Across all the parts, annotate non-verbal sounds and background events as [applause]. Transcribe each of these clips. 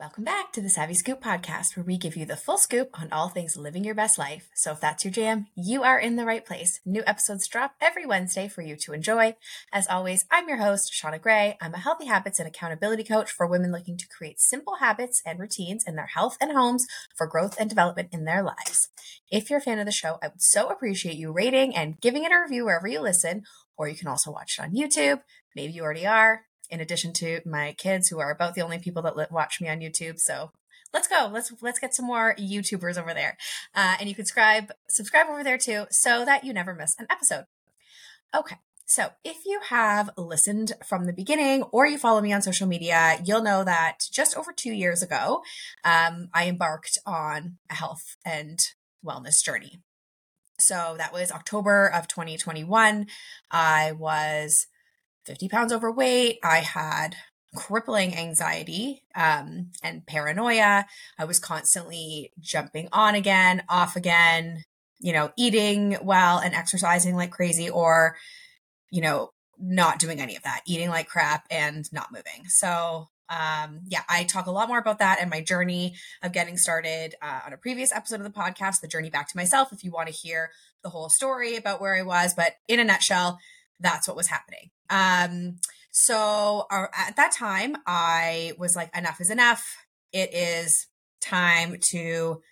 Welcome back to the Savvy Scoop podcast, where we give you the full scoop on all things living your best life. So if that's your jam, you are in the right place. New episodes drop every Wednesday for you to enjoy. As always, I'm your host, Shauna Grey. I'm a healthy habits and accountability coach for women looking to create simple habits and routines in their health and homes for growth and development in their lives. If you're a fan of the show, I would so appreciate you rating and giving it a review wherever you listen, or you can also watch it on YouTube. Maybe you already are in addition to my kids who are about the only people that watch me on YouTube. So let's go. Let's let's get some more YouTubers over there. Uh, and you can subscribe subscribe over there too, so that you never miss an episode. Okay. So, if you have listened from the beginning or you follow me on social media, you'll know that just over two years ago, um, I embarked on a health and wellness journey. So, that was October of 2021. I was 50 pounds overweight. I had crippling anxiety um, and paranoia. I was constantly jumping on again, off again, you know, eating well and exercising like crazy, or, you know, not doing any of that, eating like crap and not moving. So, um, yeah, I talk a lot more about that and my journey of getting started uh, on a previous episode of the podcast, The Journey Back to Myself, if you want to hear the whole story about where I was. But in a nutshell, that's what was happening. Um, so uh, at that time, I was like, enough is enough. It is time to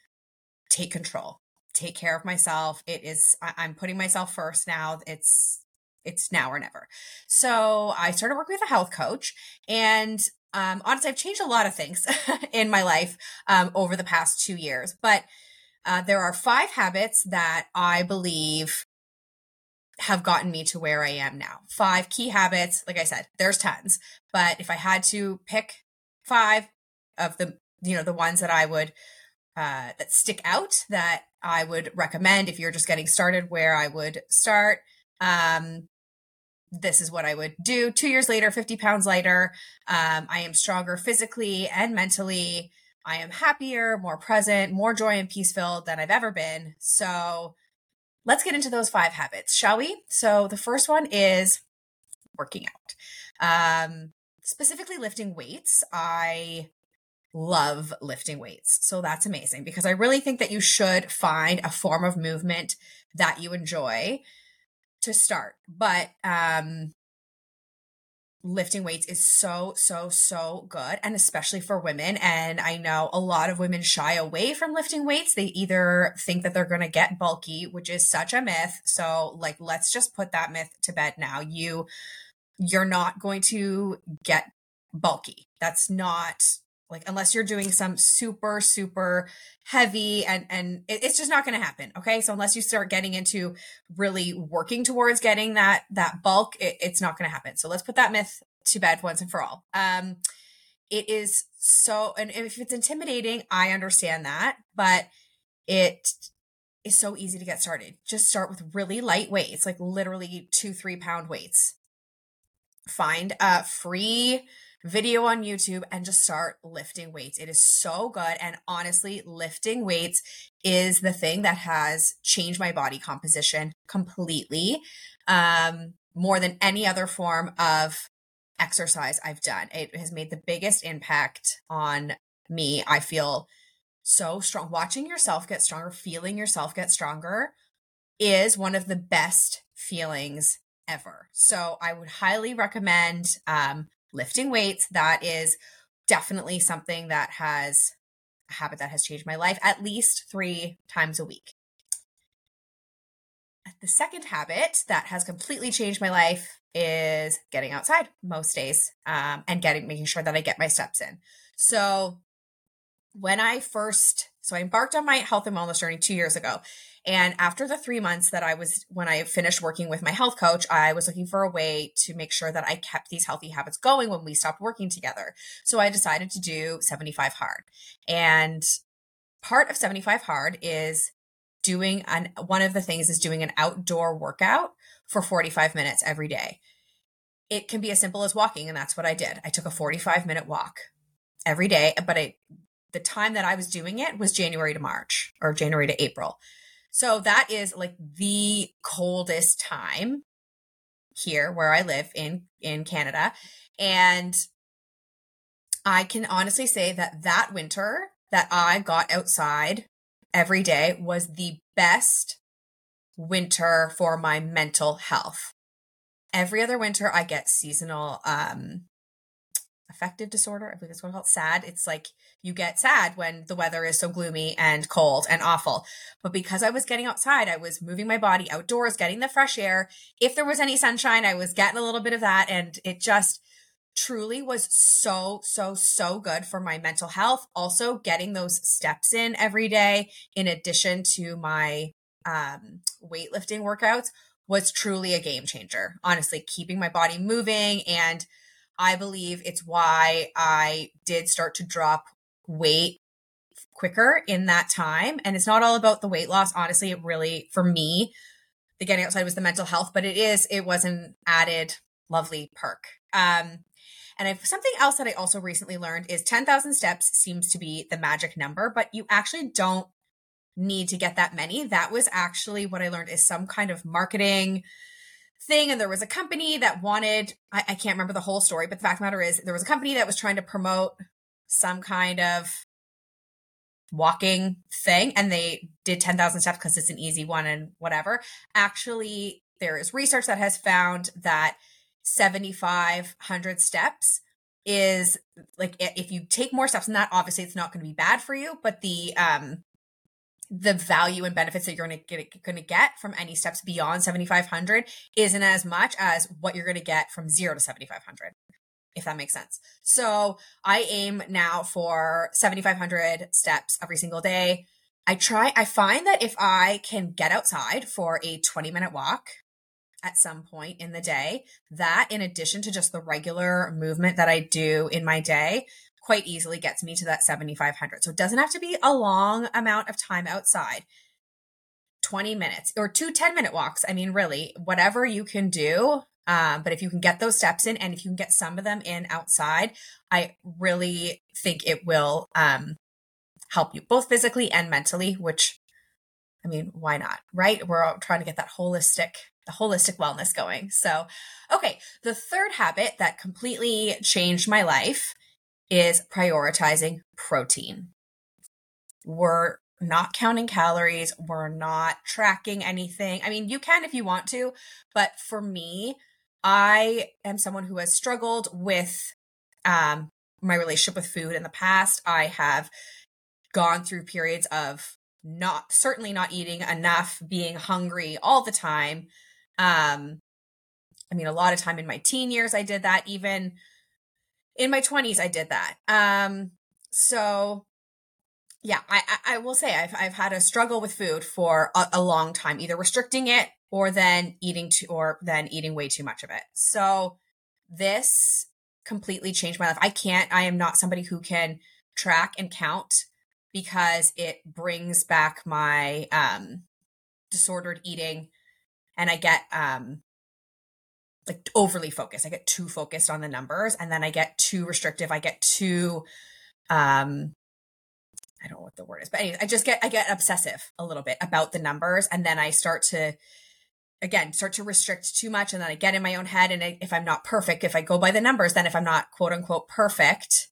take control, take care of myself. It is, I- I'm putting myself first now. It's, it's now or never. So I started working with a health coach and um, honestly, I've changed a lot of things [laughs] in my life um, over the past two years, but uh, there are five habits that I believe have gotten me to where I am now. Five key habits. Like I said, there's tons, but if I had to pick five of the, you know, the ones that I would, uh, that stick out that I would recommend if you're just getting started where I would start. Um, this is what I would do. Two years later, 50 pounds lighter. Um, I am stronger physically and mentally. I am happier, more present, more joy and peace filled than I've ever been. So, let's get into those five habits, shall we? So the first one is working out. Um, specifically lifting weights. I love lifting weights. So that's amazing because I really think that you should find a form of movement that you enjoy to start. But um lifting weights is so, so, so good. And especially for women. And I know a lot of women shy away from lifting weights. They either think that they're going to get bulky, which is such a myth. So like, let's just put that myth to bed now. You, you're not going to get bulky. That's not like unless you're doing some super super heavy and and it's just not going to happen okay? So unless you start getting into really working towards getting that that bulk it, it's not going to happen. So let's put that myth to bed once and for all. Um it is so and if it's intimidating i understand that but it is so easy to get started. Just start with really light weights like literally two three pound weights. Find a free video on YouTube and just start lifting weights. It is so good. And honestly, lifting weights is the thing that has changed my body composition completely. Um, more than any other form of exercise I've done. It has made the biggest impact on me. I feel so strong. Watching yourself get stronger, feeling yourself get stronger is one of the best feelings ever. So I would highly recommend um, lifting weights. That is definitely something that has a habit that has changed my life at least three times a week. The second habit that has completely changed my life is getting outside most days um, and getting making sure that I get my steps in. So when I first so I embarked on my health and wellness journey two years ago, and after the three months that I was, when I finished working with my health coach, I was looking for a way to make sure that I kept these healthy habits going when we stopped working together. So I decided to do 75 hard. And part of 75 hard is doing an, one of the things is doing an outdoor workout for 45 minutes every day. It can be as simple as walking. And that's what I did. I took a 45 minute walk every day, but I, the time that I was doing it was January to March or January to April. So that is like the coldest time here where I live in in Canada and I can honestly say that that winter that I got outside every day was the best winter for my mental health. Every other winter, I get seasonal um, affective disorder. I believe it's what it's called. Sad. It's like you get sad when the weather is so gloomy and cold and awful. But because I was getting outside, I was moving my body outdoors, getting the fresh air. If there was any sunshine, I was getting a little bit of that. And it just truly was so, so, so good for my mental health. Also, getting those steps in every day, in addition to my um, weightlifting workouts, was truly a game changer. Honestly, keeping my body moving and I believe it's why I did start to drop weight quicker in that time. And it's not all about the weight loss. Honestly, it really, for me, the getting outside was the mental health, but it is, it was an added lovely perk. Um, and if something else that I also recently learned is 10,000 steps seems to be the magic number, but you actually don't need to get that many. That was actually what I learned is some kind of marketing thing and there was a company that wanted I, I, can't remember the whole story but the fact of the matter is there was a company that was trying to promote some kind of walking thing and they did 10,000 steps because it's an easy one and whatever. Actually there is research that has found that 7500 steps is like if you take more steps than that obviously it's not going to be bad for you but the um the value and benefits that you're going to get going to get from any steps beyond 7500 isn't as much as what you're going to get from 0 to 7500 if that makes sense. So, I aim now for 7500 steps every single day. I try I find that if I can get outside for a 20 minute walk at some point in the day, that in addition to just the regular movement that I do in my day, quite easily gets me to that 7,500. So it doesn't have to be a long amount of time outside. 20 minutes or two 10 minute walks. I mean, really, whatever you can do. Um, but if you can get those steps in and if you can get some of them in outside, I really think it will um, help you both physically and mentally, which I mean, why not? Right? We're all trying to get that holistic the holistic wellness going. So, okay, the third habit that completely changed my life is prioritizing protein. We're not counting calories. We're not tracking anything. I mean, you can if you want to, but for me, I am someone who has struggled with um, my relationship with food in the past. I have gone through periods of not certainly not eating enough, being hungry all the time. Um, I mean, a lot of time in my teen years, I did that. Even in my 20s i did that um so yeah i i will say i've i've had a struggle with food for a, a long time either restricting it or then eating too or then eating way too much of it so this completely changed my life i can't i am not somebody who can track and count because it brings back my um disordered eating and i get um like overly focused. I get too focused on the numbers and then I get too restrictive. I get too um I don't know what the word is, but anyway, I just get I get obsessive a little bit about the numbers and then I start to again start to restrict too much and then I get in my own head and I, if I'm not perfect, if I go by the numbers, then if I'm not quote unquote perfect,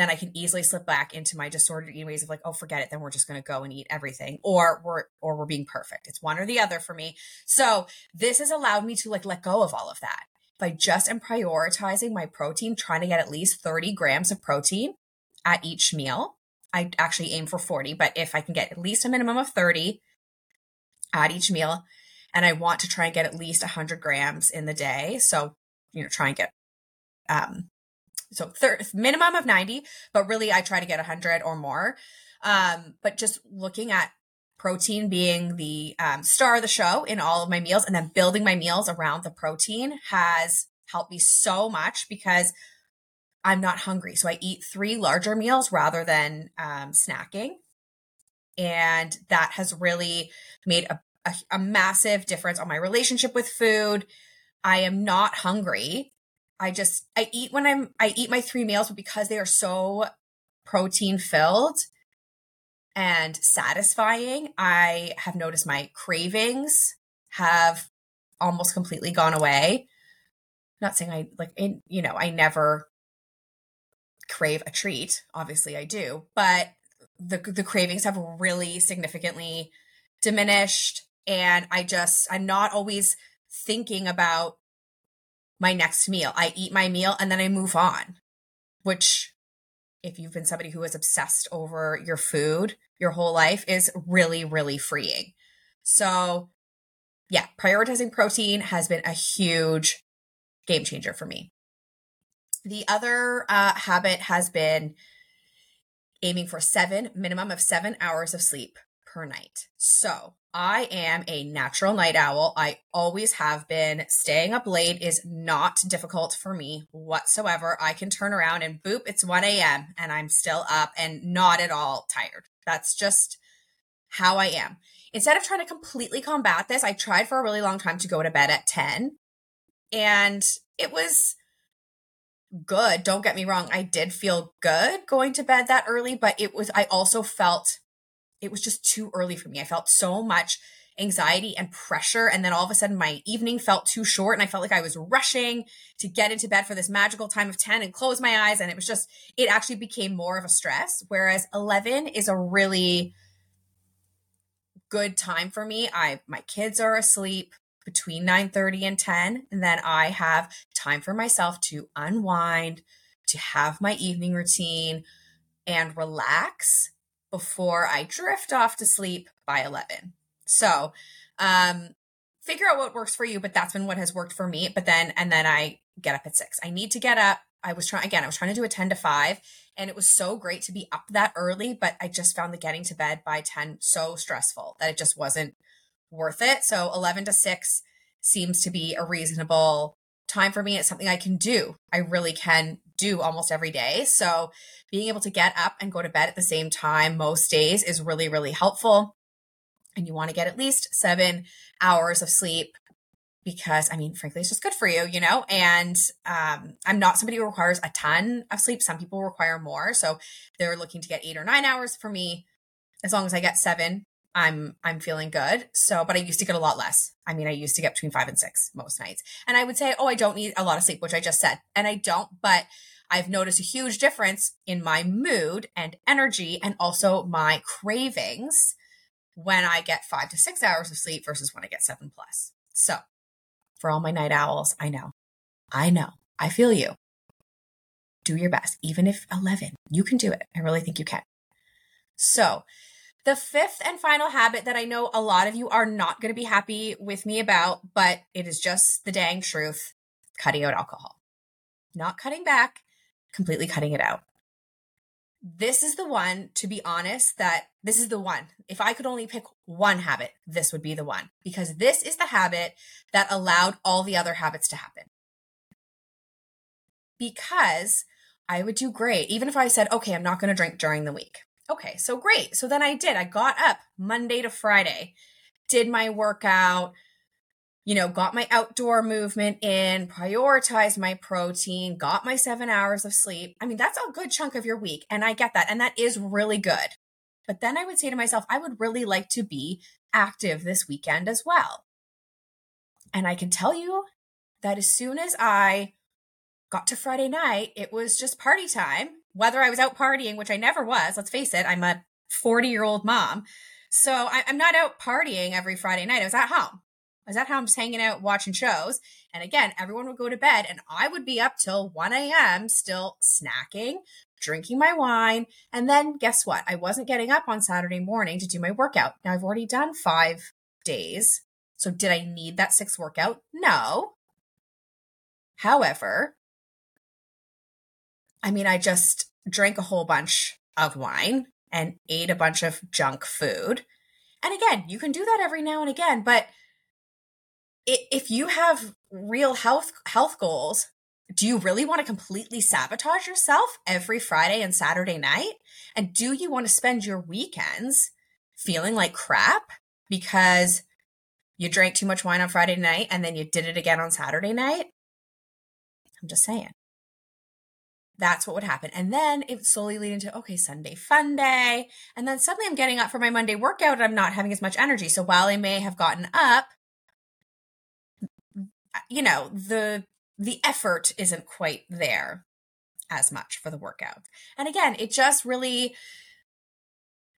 then I can easily slip back into my disordered eating ways of like, oh, forget it. Then we're just going to go and eat everything, or we're or we're being perfect. It's one or the other for me. So this has allowed me to like let go of all of that. I just am prioritizing my protein, trying to get at least 30 grams of protein at each meal. I actually aim for 40, but if I can get at least a minimum of 30 at each meal, and I want to try and get at least 100 grams in the day, so you know, try and get um, so third, minimum of 90, but really I try to get 100 or more. Um, but just looking at protein being the um, star of the show in all of my meals and then building my meals around the protein has helped me so much because I'm not hungry. So I eat three larger meals rather than um, snacking. And that has really made a, a, a massive difference on my relationship with food. I am not hungry I just I eat when I'm I eat my three meals, but because they are so protein filled and satisfying, I have noticed my cravings have almost completely gone away. I'm not saying I like in, you know, I never crave a treat. Obviously, I do, but the the cravings have really significantly diminished, and I just I'm not always thinking about my next meal. I eat my meal and then I move on, which if you've been somebody who is obsessed over your food your whole life is really, really freeing. So, yeah, prioritizing protein has been a huge game changer for me. The other uh, habit has been aiming for seven, minimum of seven hours of sleep per night. So I am a natural night owl. I always have been. Staying up late is not difficult for me whatsoever. I can turn around and boop, it's 1 a.m. and I'm still up and not at all tired. That's just how I am. Instead of trying to completely combat this, I tried for a really long time to go to bed at 10 and it was good. Don't get me wrong. I did feel good going to bed that early, but it was, I also felt it was just too early for me. I felt so much anxiety and pressure. And then all of a sudden, my evening felt too short, and I felt like I was rushing to get into bed for this magical time of 10 and close my eyes. And it was just, it actually became more of a stress. Whereas 11 is a really good time for me. I, my kids are asleep between 9:30 and 10 and then I have time for myself to unwind, to have my evening routine and relax before I drift off to sleep by 11. So, um, figure out what works for you, but that's been what has worked for me. But then, and then I get up at six. I need to get up. I was trying, again, I was trying to do a 10 to 5, and it was so great to be up that early, but I just found the getting to bed by 10 so stressful that it just wasn't worth it. So 11 to 6 seems to be a reasonable time for me. It's something I can do. I really can do almost every day. So being able to get up and go to bed at the same time most days is really, really helpful. And you want to get at least seven hours of sleep because I mean, frankly, it's just good for you, you know? And um, I'm not somebody who requires a ton of sleep. Some people require more. So they're looking to get eight or nine hours for me. As long as I get seven, I'm I'm feeling good. So, but I used to get a lot less. I mean, I used to get between 5 and 6 most nights. And I would say, "Oh, I don't need a lot of sleep," which I just said. And I don't, but I've noticed a huge difference in my mood and energy and also my cravings when I get 5 to 6 hours of sleep versus when I get 7 plus. So, for all my night owls, I know. I know. I feel you. Do your best, even if 11. You can do it. I really think you can. So, the fifth and final habit that I know a lot of you are not going to be happy with me about, but it is just the dang truth cutting out alcohol. Not cutting back, completely cutting it out. This is the one, to be honest, that this is the one. If I could only pick one habit, this would be the one because this is the habit that allowed all the other habits to happen. Because I would do great, even if I said, okay, I'm not going to drink during the week. Okay, so great. So then I did. I got up Monday to Friday, did my workout, you know, got my outdoor movement in, prioritized my protein, got my seven hours of sleep. I mean, that's a good chunk of your week. And I get that. And that is really good. But then I would say to myself, I would really like to be active this weekend as well. And I can tell you that as soon as I got to Friday night, it was just party time whether I was out partying, which I never was, let's face it, I'm a 40 year old mom. So I, am not out partying every Friday night. I was at home. I was at home just hanging out, watching shows. And again, everyone would go to bed and I would be up till 1 a.m. still snacking, drinking my wine. And then guess what? I wasn't getting up on Saturday morning to do my workout. Now I've already done five days. So did I need that sixth workout? No. However, I mean, I just drank a whole bunch of wine and ate a bunch of junk food. And again, you can do that every now and again, but if you have real health health goals, do you really want to completely sabotage yourself every Friday and Saturday night? And do you want to spend your weekends feeling like crap because you drank too much wine on Friday night and then you did it again on Saturday night? I'm just saying that's what would happen. And then it slowly lead into, okay, Sunday fun day. And then suddenly I'm getting up for my Monday workout and I'm not having as much energy. So while I may have gotten up, you know, the, the effort isn't quite there. as much for the workout. And again, it just really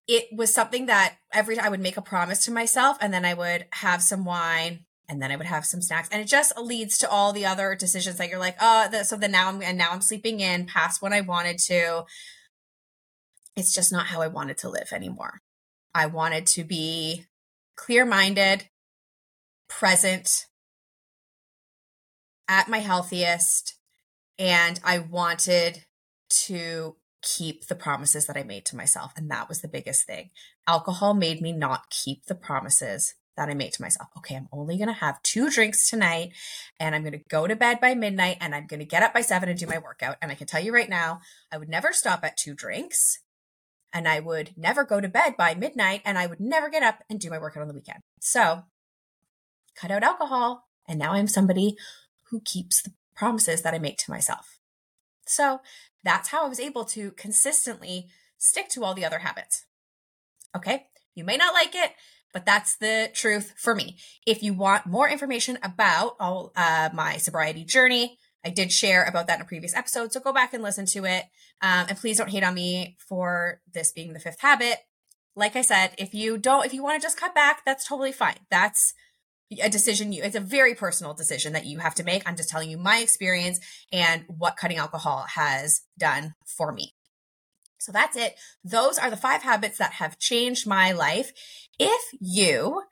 it was something that every time I would make a promise to myself and then I would have some wine and then I would have some snacks and it just leads to all the other decisions that you're like, oh, the, so then now I'm and now I'm sleeping in past when I wanted to. It's just not how I wanted to live anymore. I wanted to be clear-minded, present, at my healthiest, and I wanted to keep the promises that I made to myself. And that was the biggest thing. Alcohol made me not keep the promises that I made to myself. Okay, I'm only going to have two drinks tonight and I'm going to go to bed by midnight and I'm going to get up by seven and do my workout. And I can tell you right now, I would never stop at two drinks and I would never go to bed by midnight and I would never get up and do my workout on the weekend. So cut out alcohol. And now I'm somebody who keeps the promises that I make to myself. So that's how I was able to consistently stick to all the other habits. Okay. You may not like it, but that's the truth for me. If you want more information about all uh, my sobriety journey, I did share about that in a previous episode. So go back and listen to it. Um, and please don't hate on me for this being the fifth habit. Like I said, if you don't, if you want to just cut back, that's totally fine. That's a decision you it's a very personal decision that you have to make i'm just telling you my experience and what cutting alcohol has done for me so that's it those are the five habits that have changed my life if you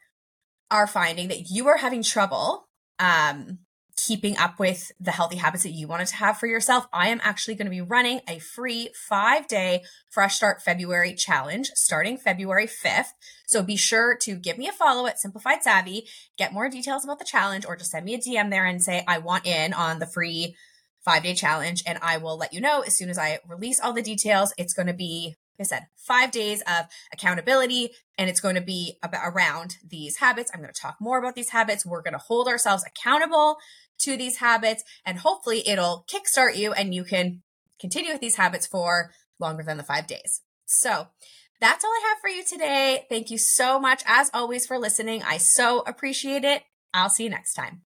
are finding that you are having trouble um keeping up with the healthy habits that you wanted to have for yourself, I am actually going to be running a free five day Fresh Start February challenge starting February 5th. So be sure to give me a follow at Simplified Savvy, get more details about the challenge, or just send me a DM there and say, I want in on the free five day challenge. And I will let you know as soon as I release all the details. It's going to be like I said, five days of accountability, and it's going to be about around these habits. I'm going to talk more about these habits. We're going to hold ourselves accountable to these habits, and hopefully it'll kickstart you and you can continue with these habits for longer than the five days. So that's all I have for you today. Thank you so much, as always, for listening. I so appreciate it. I'll see you next time.